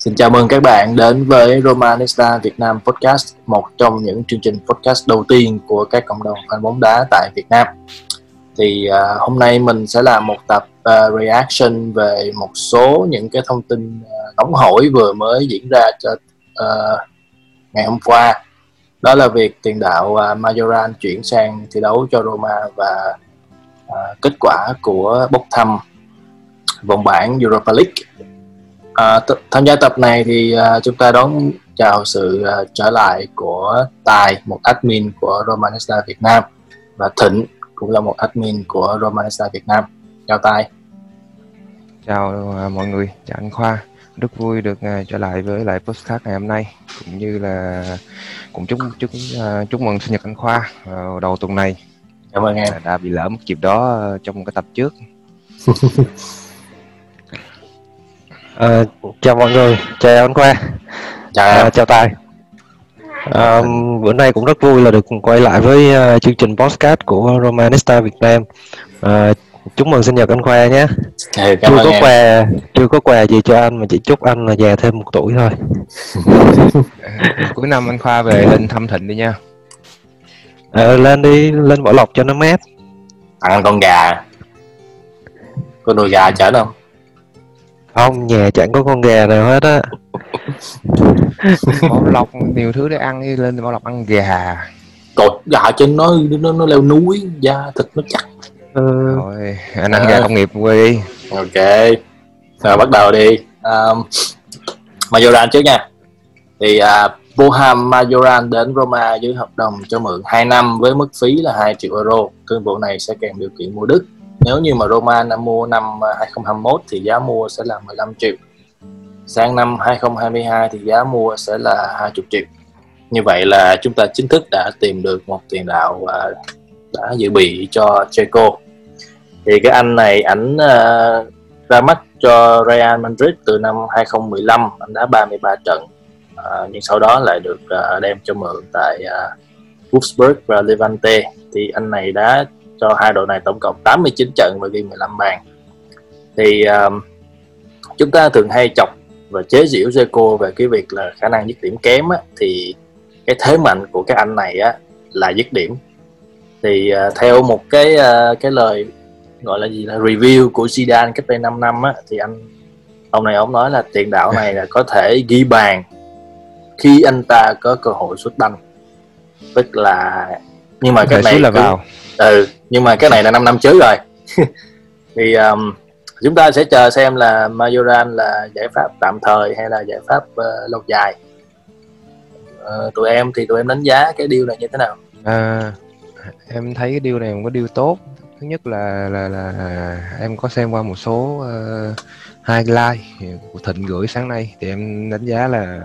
Xin chào mừng các bạn đến với Romanista Việt Nam Podcast, một trong những chương trình podcast đầu tiên của các cộng đồng fan bóng đá tại Việt Nam. Thì uh, hôm nay mình sẽ làm một tập uh, reaction về một số những cái thông tin uh, nóng hổi vừa mới diễn ra cho uh, ngày hôm qua. Đó là việc tiền đạo uh, Majoran chuyển sang thi đấu cho Roma và uh, kết quả của bốc thăm vòng bảng Europa League À, t- tham gia tập này thì uh, chúng ta đón chào sự uh, trở lại của Tài, một admin của Romanista Việt Nam và Thịnh cũng là một admin của Romanista Việt Nam. Chào Tài. Chào uh, mọi người, chào anh Khoa. Rất vui được uh, trở lại với lại postcard ngày hôm nay cũng như là cũng chúc chúc uh, chúc mừng sinh nhật anh Khoa vào đầu tuần này. Cảm ơn em. Đã bị lỡ một dịp đó uh, trong một cái tập trước. À, chào mọi người, chào anh Khoa, chào à, chào Tài. À, bữa nay cũng rất vui là được quay lại với uh, chương trình podcast của Romanista Việt Nam. À, chúc mừng sinh nhật anh Khoa nhé. Ừ, chưa có em. quà, chưa có quà gì cho anh mà chỉ chúc anh là già thêm một tuổi thôi. Cuối năm anh Khoa về lên thăm Thịnh đi nha. À, lên đi, lên Bảo Lộc cho nó mát. Ăn con gà. Có đùi gà chở không? Không nhà chẳng có con gà nào hết á. Bảo lộc nhiều thứ để ăn đi lên bảo lộc ăn gà. Cột gà trên nó nó nó leo núi da thịt nó chắc. Ừ. rồi anh ăn à. gà công nghiệp quê đi. Ok rồi bắt đầu đi. Um, Majoran trước nha. Thì uh, Boham Majoran đến Roma dưới hợp đồng cho mượn 2 năm với mức phí là 2 triệu euro. Thương vụ này sẽ kèm điều kiện mua Đức nếu như mà Roma đã mua năm à, 2021 thì giá mua sẽ là 15 triệu. Sang năm 2022 thì giá mua sẽ là 20 triệu. Như vậy là chúng ta chính thức đã tìm được một tiền đạo và đã dự bị cho Checo. Thì cái anh này ảnh uh, ra mắt cho Real Madrid từ năm 2015 anh đã 33 trận. Uh, nhưng sau đó lại được uh, đem cho mượn tại uh, Wolfsburg và Levante. Thì anh này đã cho hai đội này tổng cộng 89 trận và ghi 15 bàn. Thì um, chúng ta thường hay chọc và chế giễu Zeko về cái việc là khả năng dứt điểm kém á, thì cái thế mạnh của cái anh này á là dứt điểm. Thì uh, theo một cái uh, cái lời gọi là gì là review của Zidane cách đây 5 năm á thì anh ông này ông nói là tiền đạo này là có thể ghi bàn khi anh ta có cơ hội xuất banh. Tức là nhưng mà cái này là vào ừ nhưng mà cái này là 5 năm trước rồi. Thì um, chúng ta sẽ chờ xem là Majoran là giải pháp tạm thời hay là giải pháp uh, lâu dài. Uh, tụi em thì tụi em đánh giá cái điều này như thế nào? À, em thấy cái điều này một cái điều tốt. Thứ nhất là là là em có xem qua một số uh, highlight của thịnh gửi sáng nay. Thì em đánh giá là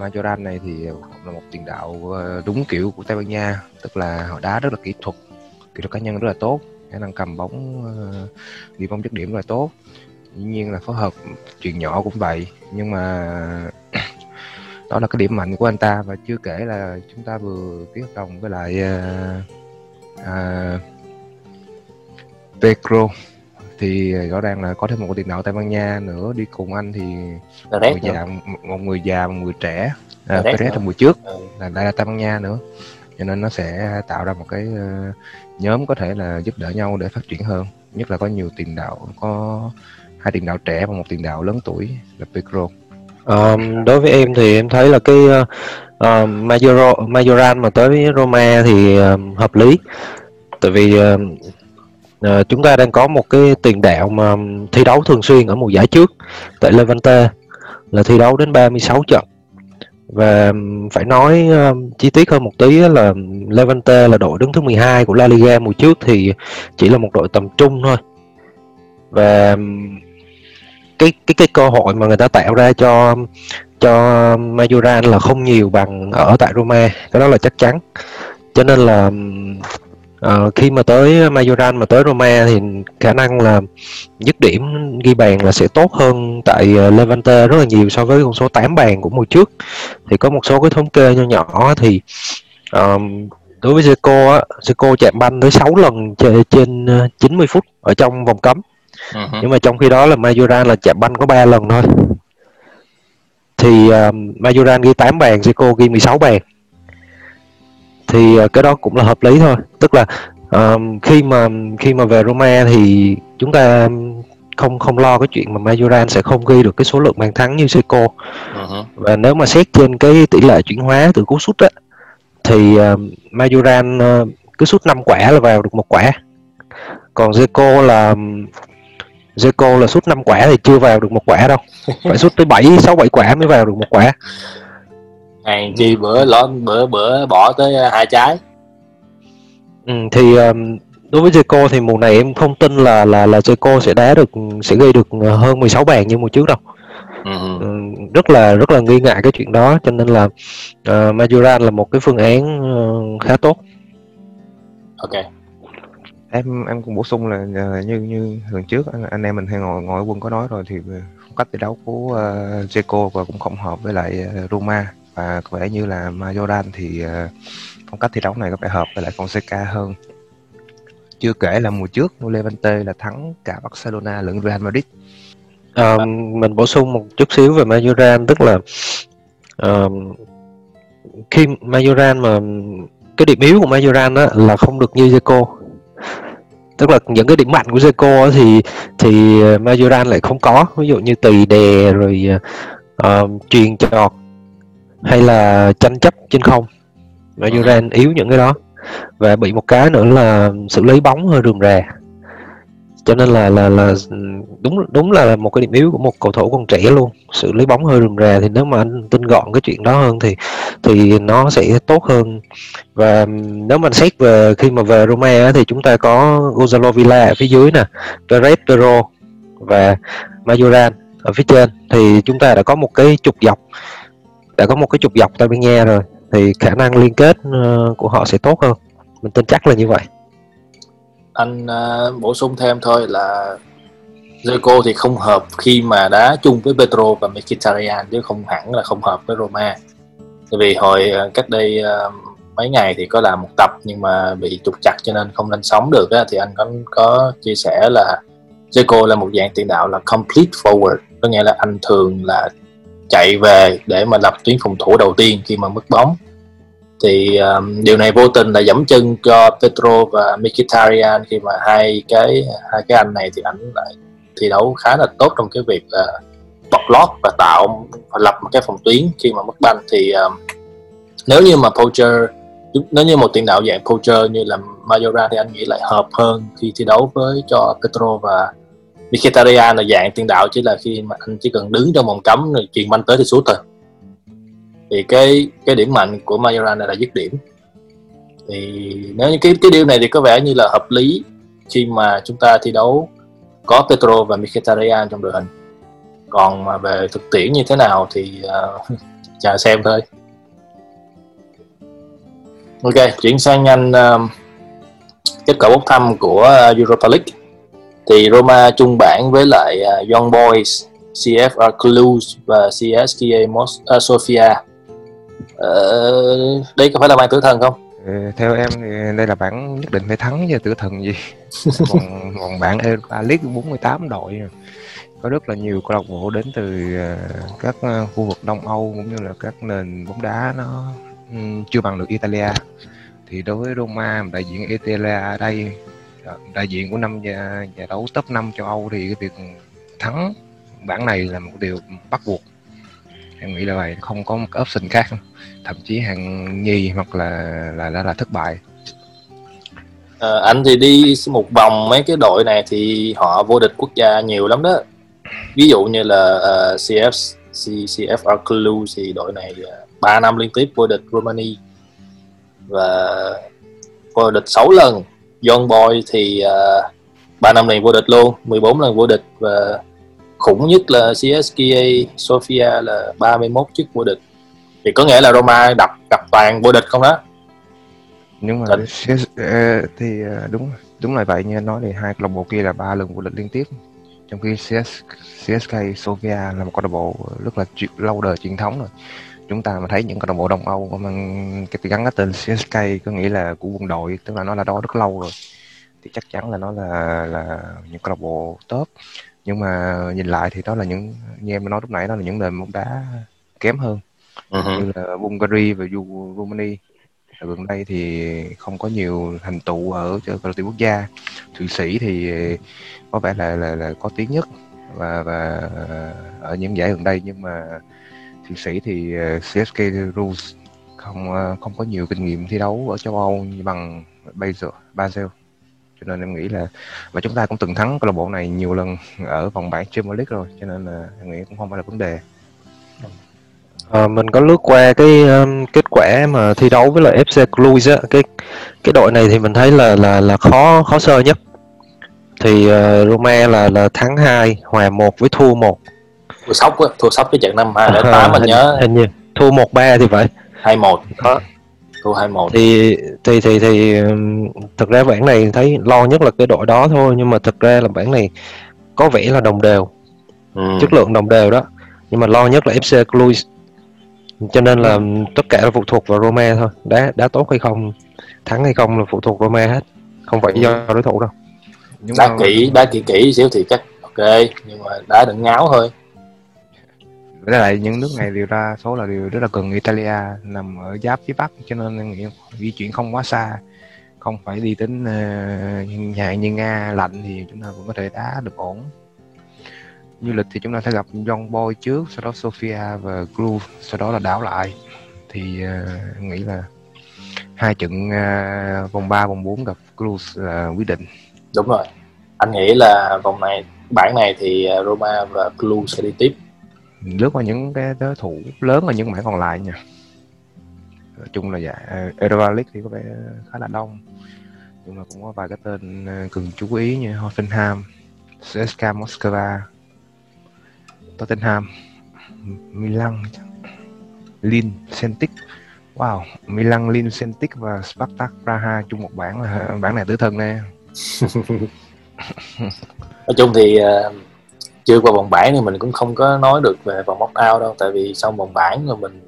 Majoran này thì là một tiền đạo ờ, đúng kiểu của Tây Ban Nha tức là họ đá rất là kỹ thuật kỹ thuật cá nhân rất là tốt khả năng cầm bóng đi ghi bóng dứt điểm rất là tốt. Dĩ nhiên là phối hợp chuyện nhỏ cũng vậy nhưng mà đó là cái điểm mạnh của anh ta. Và chưa kể là chúng ta vừa ký hợp đồng với lại uh, uh, Pedro thì rõ ràng là có thêm một tiền đạo Tây Ban Nha nữa đi cùng anh thì một người già một người già một người trẻ. À, Perez là mùa trước ừ. là đây là Tây Ban Nha nữa. Cho nên nó sẽ tạo ra một cái uh, nhóm có thể là giúp đỡ nhau để phát triển hơn. Nhất là có nhiều tiền đạo có hai tiền đạo trẻ và một tiền đạo lớn tuổi là Pedro. Um, đối với em thì em thấy là cái uh, Majoro, Majoran mà tới Roma thì uh, hợp lý. Tại vì uh, Ờ, chúng ta đang có một cái tiền đạo mà thi đấu thường xuyên ở mùa giải trước tại Levante là thi đấu đến 36 trận. Và phải nói uh, chi tiết hơn một tí là Levante là đội đứng thứ 12 của La Liga. Mùa trước thì chỉ là một đội tầm trung thôi. Và cái cái cái cơ hội mà người ta tạo ra cho cho Majoran là không nhiều bằng ở tại Roma. Cái đó là chắc chắn. Cho nên là uh, khi mà tới Majoran mà tới Roma thì khả năng là dứt điểm ghi bàn là sẽ tốt hơn tại uh, Levante rất là nhiều so với con số 8 bàn của mùa trước. Thì có một số cái thống kê nho nhỏ thì um, đối với Zico á Zico chạm banh tới 6 lần trên 90 phút ở trong vòng cấm. Uh-huh. nhưng mà trong khi đó là Majoran là chạm banh có 3 lần thôi. Thì uh, Majoran ghi 8 bàn Zico ghi 16 bàn thì uh, cái đó cũng là hợp lý thôi. Tức là uh, khi mà khi mà về Roma thì chúng ta không không lo cái chuyện mà Majoran sẽ không ghi được cái số lượng bàn thắng như Seco. Uh-huh. và nếu mà xét trên cái tỷ lệ chuyển hóa từ cú sút á thì uh, Majoran uh, cứ sút 5 quả là vào được một quả. Còn Seco là Zeco là sút 5 quả thì chưa vào được một quả đâu. Phải sút tới 7 6 7 quả mới vào được một quả hàng chi bữa ló bữa bữa bỏ tới hai trái. Ừ, thì um, đối với Zeco thì mùa này em không tin là là là Zeco sẽ đá được sẽ gây được hơn 16 bàn như mùa trước đâu. Uh rất là rất là nghi ngại cái chuyện đó cho nên là uh, Majoran là một cái phương án uh, khá tốt. Ok. Em em cũng bổ sung là như như lần trước anh, anh em mình hay ngồi ngồi quân có nói rồi thì phong cách thi đấu của uh, Zeko và cũng không hợp với lại uh, Roma và có vẻ như là Majoran thì uh, phong cách thi đấu này có vẻ hợp với lại Fonseca hơn. Chưa kể là mùa trước Levante là thắng cả Barcelona lẫn Real Madrid. À, mình bổ sung một chút xíu về Majoran tức là uh, khi Majoran mà cái điểm yếu của Majoran đó là không được như Zeko tức là những cái điểm mạnh của Zeko thì thì Majoran lại không có. Ví dụ như tùy đè rồi uh, truyền trọt hay là tranh chấp trên không? Majoran yếu những cái đó. Và bị một cái nữa là xử lý bóng hơi rườm rà. Cho nên là là là đúng đúng là một cái điểm yếu của một cầu thủ còn trẻ luôn. Xử lý bóng hơi rườm rà thì nếu mà anh tin gọn cái chuyện đó hơn thì thì nó sẽ tốt hơn. Và nếu mình xét về khi mà về Roma thì chúng ta có Gonzalo Villa ở phía dưới nè Perez Pero và Majoran ở phía trên. Thì chúng ta đã có một cái trục dọc đã có một cái trục dọc tai bên nghe rồi thì khả năng liên kết uh, của họ sẽ tốt hơn. Mình tin chắc là như vậy. Anh uh, bổ sung thêm thôi là Zico thì không hợp khi mà đá chung với Petro và Mkhitaryan chứ không hẳn là không hợp với Roma. Tại vì hồi ờ, cách đây uh, mấy ngày thì có làm một tập nhưng mà bị trục chặt cho nên không lên sóng được á, thì anh có có chia sẻ là Zico là một dạng tiền đạo là complete forward. Có nghĩa là anh thường là chạy về để mà lập tuyến phòng thủ đầu tiên khi mà mất bóng. Thì um, điều này vô tình là dẫm chân cho Petro và Mkhitaryan khi mà hai cái hai cái anh này thì ảnh lại thi đấu khá là tốt trong cái việc ờ, uh, bọc lót và tạo và lập một cái phòng tuyến khi mà mất banh. Thì um, nếu như mà poacher nếu như một tiền đạo dạng poacher như là Majora thì anh nghĩ lại hợp hơn khi thi đấu với cho Petro và Mkhitaryan là dạng tiền đạo chỉ là khi mà anh chỉ cần đứng trong vòng cấm rồi truyền banh tới thì sút thôi. Thì cái cái điểm mạnh của Majoran là dứt điểm. Thì nếu như cái cái điều này thì có vẻ như là hợp lý khi mà chúng ta thi đấu có Petro và Mkhitaryan trong đội hình. Còn mà về thực tiễn như thế nào thì uh, chờ xem thôi. Ok chuyển sang nhanh uh, ờ, kết quả bốc thăm của Europa League thì Roma chung bảng với lại uh, Young Boys, CFR Cluj và CSKA Mos- uh, Sofia. Ờ, đây có phải là bàn tử thần không? Ừ, theo em thì đây là bảng nhất định phải thắng chứ tử thần gì? Còn còn bảng Europa League 48 đội. Rồi có rất là nhiều câu lạc bộ đến từ ờ, các ờ, khu vực Đông Âu cũng như là các nền bóng đá nó chưa bằng được Italia. Thì đối với Roma đại diện Italia ở đây ờ, Dạ, đại diện của năm nhà, nhà đấu top 5 châu Âu thì cái việc thắng bảng này là một điều bắt buộc. Em nghĩ là vậy không có một option khác. Thậm chí hàng nhì hoặc là là là, là thất bại. À, anh thì đi một vòng mấy cái đội này thì họ vô địch quốc gia nhiều lắm đó. Ví dụ như là ờ, uh, CF CFR Cluj thì đội này ờ, uh, 3 năm liên tiếp vô địch Romania và vô địch 6 lần. Young Boy thì uh, 3 năm này vô địch luôn 14 lần vô địch và khủng nhất là CSKA Sofia là 31 chức vô địch. Thì có nghĩa là Roma đập gặp toàn vô địch không đó? Nhưng mà CS, ờ, thì ờ, đúng đúng là vậy như anh nói thì hai câu lạc bộ kia là ba lần vô địch liên tiếp. Trong khi CS, CSK Sofia là một câu lạc bộ rất là lâu đời truyền thống rồi chúng ta mà thấy những câu lạc bộ Đông Âu mang cái gắn cái tên CSK có nghĩa là của quân đội tức là nó là đó rất lâu rồi. Thì chắc chắn là nó là là những câu lạc bộ top. Nhưng mà nhìn lại thì đó là những như em nói lúc nãy đó là những nền bóng đá kém hơn. Ừ. như là Bulgaria và Romania ở gần đây thì không có nhiều thành tựu ở cho đội tuyển quốc gia. Thụy sĩ thì có vẻ là là, là có tiếng nhất. Và và ở những giải gần đây nhưng mà thụy sĩ thì ờ, CSK Rules không ờ, không có nhiều kinh nghiệm thi đấu ở châu Âu như bằng Basel Basel cho nên em nghĩ là và chúng ta cũng từng thắng câu lạc bộ này nhiều lần ở vòng bảng Champions League rồi cho nên là em nghĩ cũng không phải là vấn đề à, mình có lướt qua cái um, kết quả mà thi đấu với lại FC Cluj á, cái cái đội này thì mình thấy là là là khó khó sơ nhất. Thì uh, Roma là là thắng 2, hòa 1 với thua 1 thua sốc á thua sốc cái trận năm 2008 Ờ, mình hình, nhớ hình như thua 1-3 thì phải. 21 Đó. thua 21 Thì thì thì thì um, thực ra bảng này thấy lo nhất là cái đội đó thôi nhưng mà thực ra là bảng này có vẻ là đồng đều, ừ. chất lượng đồng đều đó. Nhưng mà lo nhất là FC Cluj. Cho nên là tất cả là phụ thuộc vào Roma thôi. Đá đá tốt hay không, thắng hay không là phụ thuộc Roma hết. Không phải do đối thủ đâu. nhưng đá mà kỹ đá kỹ kỹ xíu thì chắc ok nhưng mà đá đừng ngáo thôi với lại những nước này đều đa số là đều rất là gần Italia nằm ở giáp phía bắc cho nên em nghĩ di chuyển không quá xa. Không phải đi đến uh, nhà như nga lạnh thì chúng ta cũng có thể đá được ổn. Du lịch thì chúng ta sẽ gặp John Boy trước sau đó Sofia và Groove sau đó là đảo lại. Thì uh, em nghĩ là hai trận uh, vòng 3, vòng 4 gặp Cruz là quyết định. Đúng rồi. Anh nghĩ là vòng này bảng này thì Roma và Cluj sẽ đi tiếp lướt qua những cái đối thủ lớn ở những bảng còn lại nha nói chung là giải uh, Europa League thì có vẻ khá là đông nhưng mà cũng có vài cái tên ờ, cần chú ý như Hoffenheim, CSKA Moscow, Tottenham, Milan, Lin, Celtic. Wow, Milan, Lin, Celtic và Spartak Praha chung một bảng là bảng này tứ thân nè. nói chung thì à, chưa qua vòng bảng thì mình cũng không có nói được về vòng knock out đâu tại vì sau vòng bảng rồi mình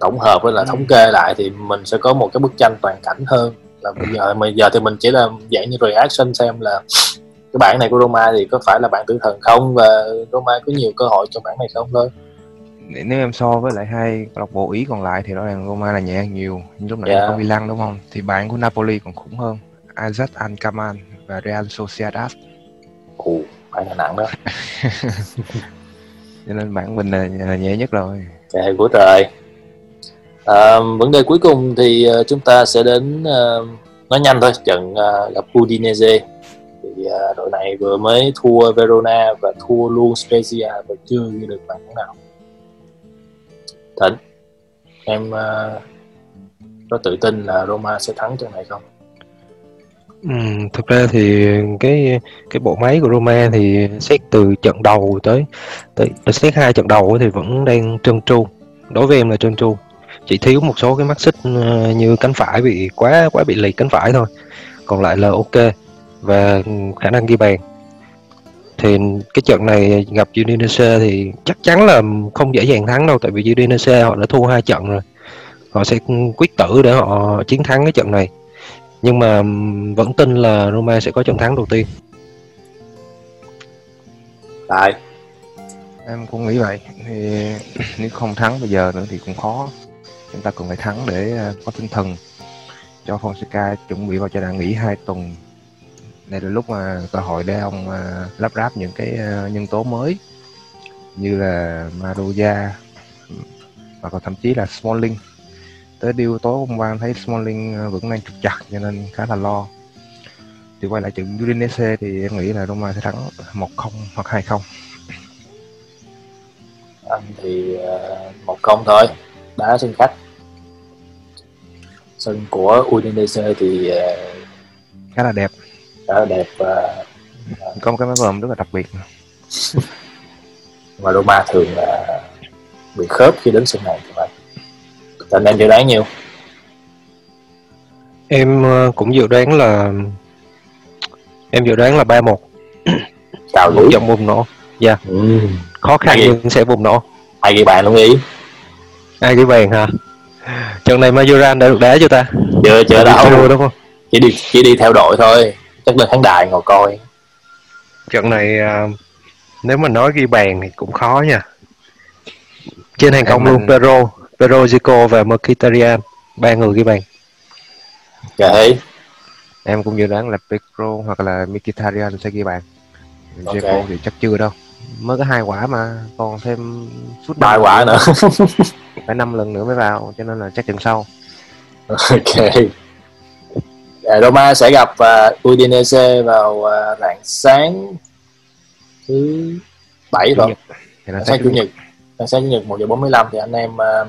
tổng hợp với là Ừ. thống kê lại thì mình sẽ có một cái bức tranh toàn cảnh hơn là bây giờ bây giờ thì mình chỉ là dạng như reaction xem là cái bảng này của Roma thì có phải là bảng tử thần không và Roma có nhiều cơ hội trong bảng này không thôi Nếu em so với lại hai câu lạc bộ Ý còn lại thì rõ ràng Roma là nhẹ hơn nhiều. Như lúc nãy Dạ. em có Milan đúng không? Thì bảng của Napoli còn khủng hơn. Ajax Alkmaar và Real Sociedad. Bảng là nặng đó. Cho nên bảng mình là, là nhẹ nhất rồi. Trời của trời. À, vấn đề cuối cùng thì ờ, chúng ta sẽ đến ờ, nói nhanh thôi trận ờ, gặp Udinese. Thì đội này vừa mới thua Verona và thua luôn Spezia và chưa ghi được bàn thắng nào. Thịnh em có tự tin là Roma sẽ thắng trận này không Ừ, Thực ra thì cái cái bộ máy của Roma thì xét từ trận đầu tới tới, tới xét hai trận đầu thì vẫn đang trơn tru. Đối với em là trơn tru. Chỉ thiếu một số cái mắt xích ờ, như cánh phải bị quá quá bị liệt cánh phải thôi. Còn lại là ok. Và khả năng ghi bàn. Thì cái trận này gặp Udinese thì chắc chắn là không dễ dàng thắng đâu tại vì Udinese họ đã thua hai trận rồi. Họ sẽ quyết tử để họ chiến thắng cái trận này nhưng mà vẫn tin là Roma sẽ có trận thắng đầu tiên tại Em cũng nghĩ vậy. Thì nếu không thắng bây giờ nữa thì cũng khó. Chúng ta cần phải thắng để ờ, có tinh thần cho Fonseca chuẩn bị vào giai đoạn nghỉ hai tuần. Đây là lúc mà cơ hội để ông ờ, lắp ráp những cái ờ, nhân tố mới như là Maruja và còn thậm chí là Smalling. Tới điều tối hôm qua em thấy Smalling ờ, vẫn đang trục chặt cho nên khá là lo. Thì quay lại trận Udinese thì em nghĩ là Roma sẽ thắng 1-0 hoặc 2-0. anh thì ờ, một công thôi. Đá sân khách. Sân của Udinese thì ờ, khá là đẹp. khá là đẹp và có một cái máy vòm rất là đặc biệt. Mà Roma thường là bị khớp khi đến sân này Thành em dự đoán nhiều. Em ờ, cũng dự đoán là em dự đoán là 3-1 cào một dữ. Trận bùng nổ. Ừ. khó khăn nhưng sẽ bùng nổ. Hai ghi bàn luôn ý? Ai ghi bàn hả? Trận này Majoran đã được đá chưa ta? Chưa chưa Chưa đâu. đúng không? Chỉ đi chỉ đi theo đội thôi. Chắc lên khán đài ngồi coi. Trận này à, nếu mà nói ghi bàn thì cũng khó nha. Trên hàng Em công luôn mình- Pero Zico và Mkhitaryan ba người ghi bàn ok em cũng dự đoán là Pedro hoặc là Mkhitaryan sẽ ghi bàn Ok. Dzeko thì chắc chưa đâu. Mới có hai quả mà còn thêm suốt ba quả nữa. Phải năm lần nữa mới vào cho nên là chắc trận sau. Ok. À, Roma sẽ gặp uh, Udinese vào uh, rạng sáng thứ bảy rồi. sáng chủ nhật. sáng chủ nhật một giờ 45 thì anh em uh,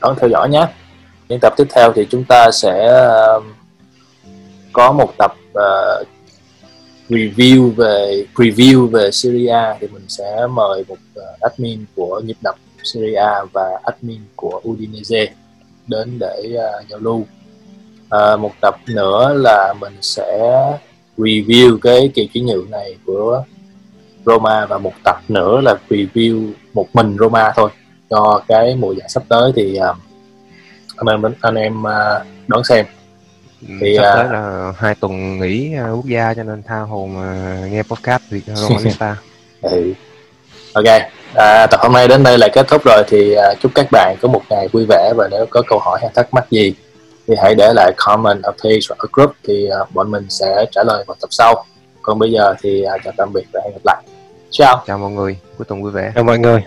đón theo dõi nhé. Những tập tiếp theo thì chúng ta sẽ um, có một tập uh, review về preview về Syria thì mình sẽ mời một uh, admin của nhịp đập Syria và admin của Udinese đến để uh, giao lưu. Uh, một tập nữa là mình sẽ review cái kỳ chuyển nhượng này của Roma và một tập nữa là review một mình Roma thôi cho cái mùa giải sắp tới thì uh, anh em anh em uh, đón xem. Thì, sắp à, tới là hai tuần nghỉ à, quốc gia cho nên tha hồ mà nghe podcast thì Romanista ừ. ok à, tập hôm nay đến đây là kết thúc rồi thì à, chúc các bạn có một ngày vui vẻ và nếu có câu hỏi hay thắc mắc gì thì hãy để lại comment ở page hoặc ở group thì à, bọn mình sẽ trả lời vào tập sau. Còn bây giờ thì à, chào tạm biệt và hẹn gặp lại. Ciao chào mọi người cuối tuần vui vẻ. Chào mọi người